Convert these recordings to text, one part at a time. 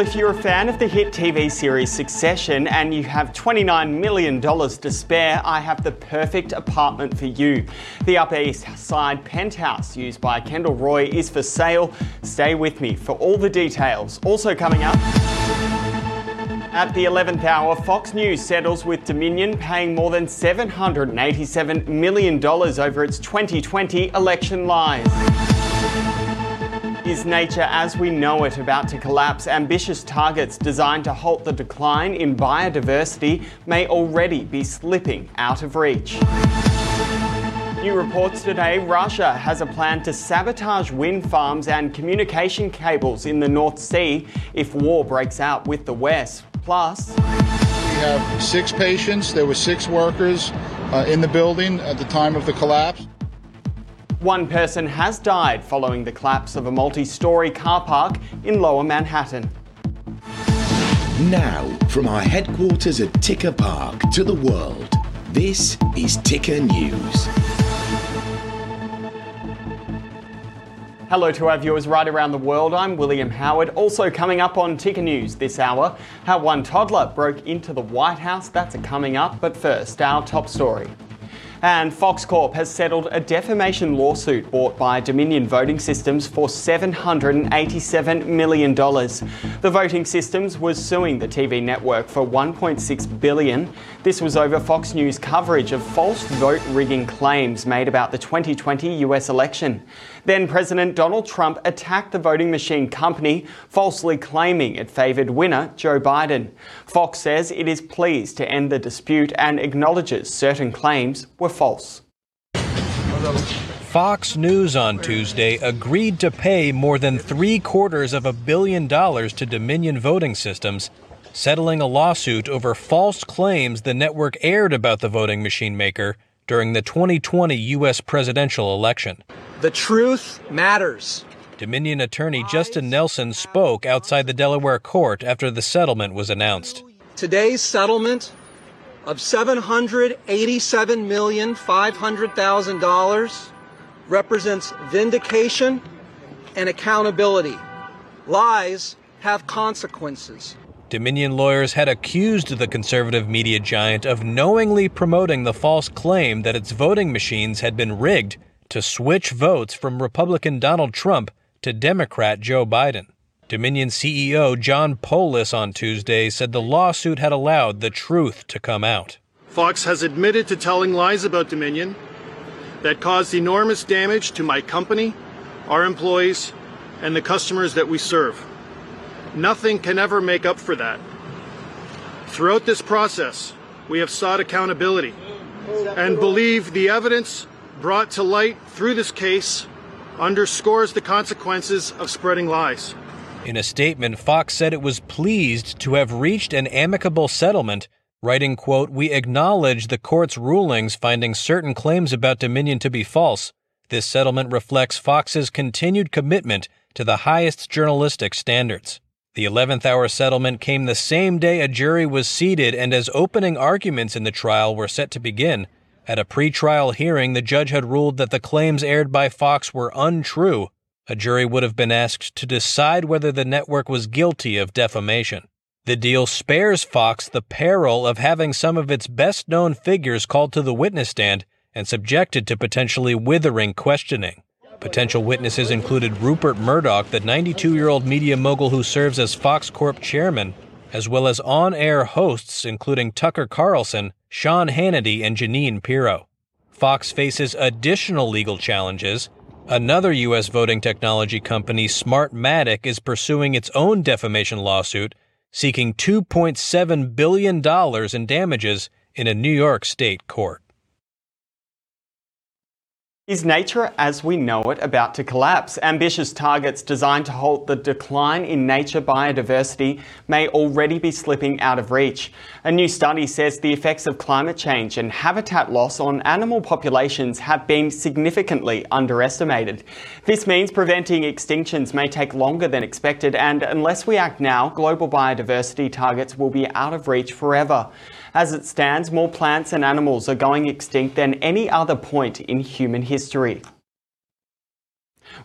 If you're a fan of the hit TV series Succession and you have $29 million to spare, I have the perfect apartment for you. The Upper East Side penthouse used by Kendall Roy is for sale. Stay with me for all the details. Also coming up. At the 11th hour, Fox News settles with Dominion paying more than $787 million over its 2020 election lies. Is nature as we know it about to collapse? Ambitious targets designed to halt the decline in biodiversity may already be slipping out of reach. New reports today Russia has a plan to sabotage wind farms and communication cables in the North Sea if war breaks out with the West. Plus, we have six patients. There were six workers uh, in the building at the time of the collapse. One person has died following the collapse of a multi story car park in lower Manhattan. Now, from our headquarters at Ticker Park to the world, this is Ticker News. Hello to our viewers right around the world. I'm William Howard. Also coming up on Ticker News this hour, how one toddler broke into the White House. That's a coming up. But first, our top story. And Fox Corp has settled a defamation lawsuit brought by Dominion Voting Systems for $787 million. The Voting Systems was suing the TV network for 1.6 billion. This was over Fox News coverage of false vote rigging claims made about the 2020 US election. Then President Donald Trump attacked the voting machine company, falsely claiming it favoured winner Joe Biden. Fox says it is pleased to end the dispute and acknowledges certain claims were false. Fox News on Tuesday agreed to pay more than three quarters of a billion dollars to Dominion Voting Systems, settling a lawsuit over false claims the network aired about the voting machine maker during the 2020 U.S. presidential election. The truth matters. Dominion attorney Justin Nelson spoke outside the Delaware court after the settlement was announced. Today's settlement of $787,500,000 represents vindication and accountability. Lies have consequences. Dominion lawyers had accused the conservative media giant of knowingly promoting the false claim that its voting machines had been rigged to switch votes from Republican Donald Trump to Democrat Joe Biden. Dominion CEO John Poulos on Tuesday said the lawsuit had allowed the truth to come out. Fox has admitted to telling lies about Dominion that caused enormous damage to my company, our employees, and the customers that we serve. Nothing can ever make up for that. Throughout this process, we have sought accountability and believe the evidence brought to light through this case underscores the consequences of spreading lies. In a statement, Fox said it was pleased to have reached an amicable settlement, writing, quote, "We acknowledge the court's rulings finding certain claims about Dominion to be false. This settlement reflects Fox's continued commitment to the highest journalistic standards." The 11th hour settlement came the same day a jury was seated and as opening arguments in the trial were set to begin. At a pretrial hearing, the judge had ruled that the claims aired by Fox were untrue. A jury would have been asked to decide whether the network was guilty of defamation. The deal spares Fox the peril of having some of its best known figures called to the witness stand and subjected to potentially withering questioning. Potential witnesses included Rupert Murdoch, the 92 year old media mogul who serves as Fox Corp chairman, as well as on air hosts including Tucker Carlson, Sean Hannity, and Jeanine Pirro. Fox faces additional legal challenges. Another U.S. voting technology company, Smartmatic, is pursuing its own defamation lawsuit, seeking $2.7 billion in damages in a New York state court. Is nature as we know it about to collapse? Ambitious targets designed to halt the decline in nature biodiversity may already be slipping out of reach. A new study says the effects of climate change and habitat loss on animal populations have been significantly underestimated. This means preventing extinctions may take longer than expected, and unless we act now, global biodiversity targets will be out of reach forever. As it stands, more plants and animals are going extinct than any other point in human history history.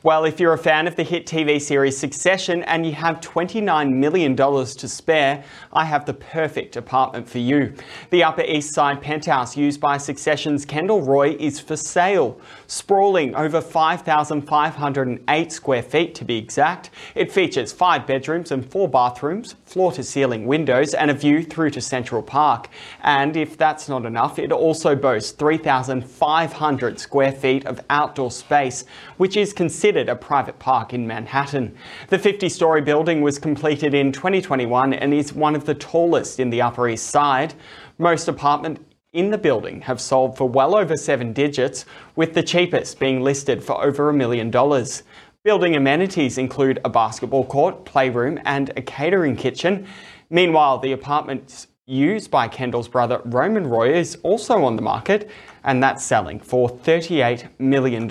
Well, if you're a fan of the hit TV series Succession and you have $29 million to spare, I have the perfect apartment for you. The Upper East Side penthouse used by Succession's Kendall Roy is for sale. Sprawling over 5,508 square feet to be exact, it features five bedrooms and four bathrooms, floor to ceiling windows, and a view through to Central Park. And if that's not enough, it also boasts 3,500 square feet of outdoor space, which is considered a private park in Manhattan. The 50 story building was completed in 2021 and is one of the tallest in the Upper East Side. Most apartment in the building have sold for well over seven digits, with the cheapest being listed for over a million dollars. Building amenities include a basketball court, playroom, and a catering kitchen. Meanwhile, the apartments used by Kendall's brother Roman Roy is also on the market, and that's selling for $38 million.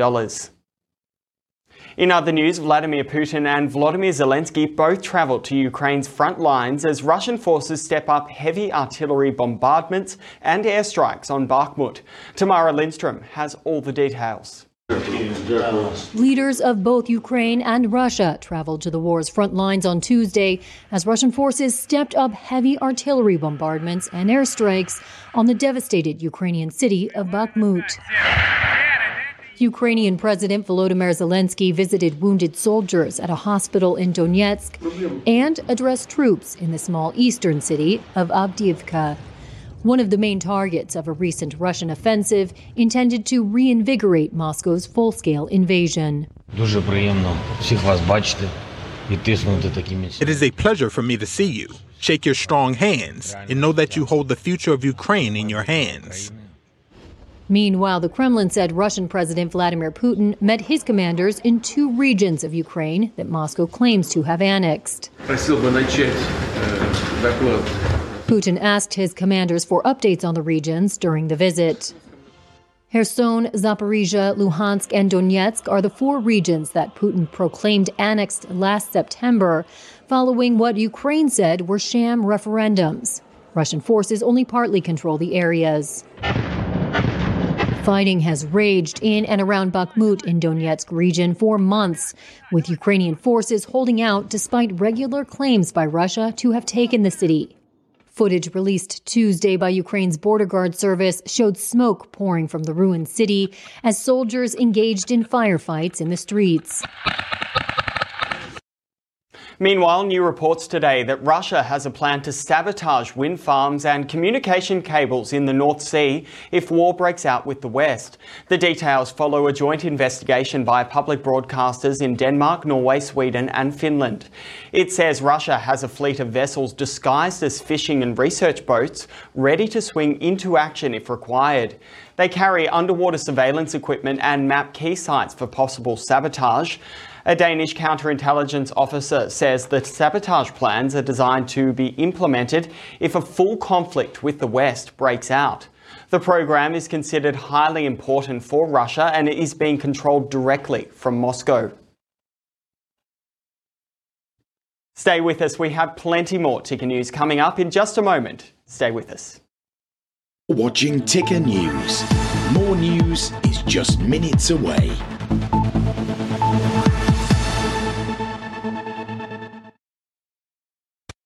In other news, Vladimir Putin and Volodymyr Zelensky both travelled to Ukraine's front lines as Russian forces step up heavy artillery bombardments and airstrikes on Bakhmut. Tamara Lindstrom has all the details. Leaders of both Ukraine and Russia traveled to the war's front lines on Tuesday as Russian forces stepped up heavy artillery bombardments and airstrikes on the devastated Ukrainian city of Bakhmut. Ukrainian President Volodymyr Zelensky visited wounded soldiers at a hospital in Donetsk and addressed troops in the small eastern city of Avdiivka. One of the main targets of a recent Russian offensive intended to reinvigorate Moscow's full scale invasion. It is a pleasure for me to see you, shake your strong hands, and know that you hold the future of Ukraine in your hands. Meanwhile, the Kremlin said Russian President Vladimir Putin met his commanders in two regions of Ukraine that Moscow claims to have annexed. Putin asked his commanders for updates on the regions during the visit. Kherson, Zaporizhia, Luhansk, and Donetsk are the four regions that Putin proclaimed annexed last September, following what Ukraine said were sham referendums. Russian forces only partly control the areas. Fighting has raged in and around Bakhmut in Donetsk region for months, with Ukrainian forces holding out despite regular claims by Russia to have taken the city. Footage released Tuesday by Ukraine's border guard service showed smoke pouring from the ruined city as soldiers engaged in firefights in the streets. Meanwhile, new reports today that Russia has a plan to sabotage wind farms and communication cables in the North Sea if war breaks out with the West. The details follow a joint investigation by public broadcasters in Denmark, Norway, Sweden, and Finland. It says Russia has a fleet of vessels disguised as fishing and research boats ready to swing into action if required. They carry underwater surveillance equipment and map key sites for possible sabotage. A Danish counterintelligence officer says the sabotage plans are designed to be implemented if a full conflict with the West breaks out. The program is considered highly important for Russia and it is being controlled directly from Moscow. Stay with us, we have plenty more ticker news coming up in just a moment. Stay with us. Watching Ticker News. More news is just minutes away.